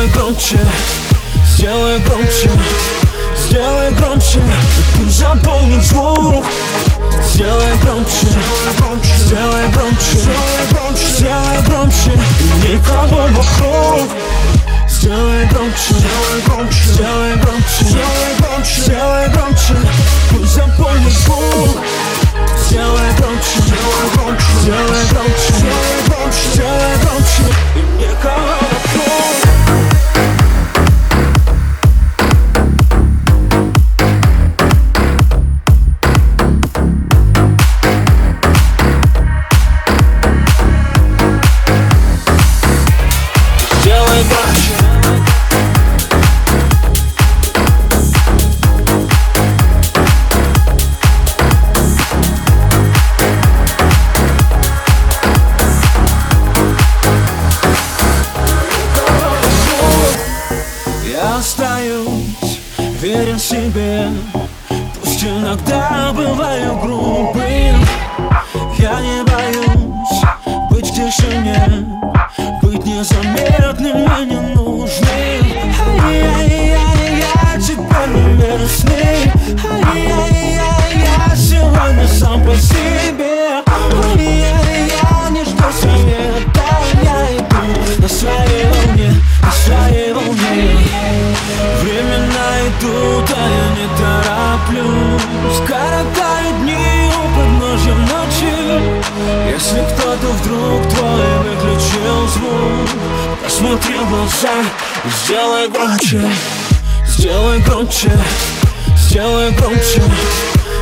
Сделай громче, сделай громче Сделай громче, пусть заполнит звук Сделай громче, сделай громче Сделай громче, никого вокруг. Сделай громче, сделай громче Сделай громче, пусть заполнит звук Сделай громче, сделай остаюсь верен себе. Пусть иногда бываю грубым. Я не боюсь быть в тишине Быть незаметным и ненужным. Ай-яй-яй, я теперь местный Ай-яй-яй, я сегодня сам по себе Времена идут, а я не тороплюсь. Коротают дни у подножья ночи. Если кто-то вдруг твой выключил звук Посмотри в глаза сделай громче. Сделай громче, сделай громче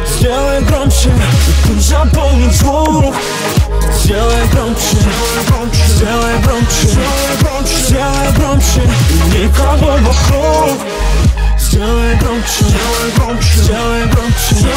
Сделай громче, и пусть заполнит звук. Сделай громче, сделай громче Сделай громче, никого вокруг Сделай громче, сделай громче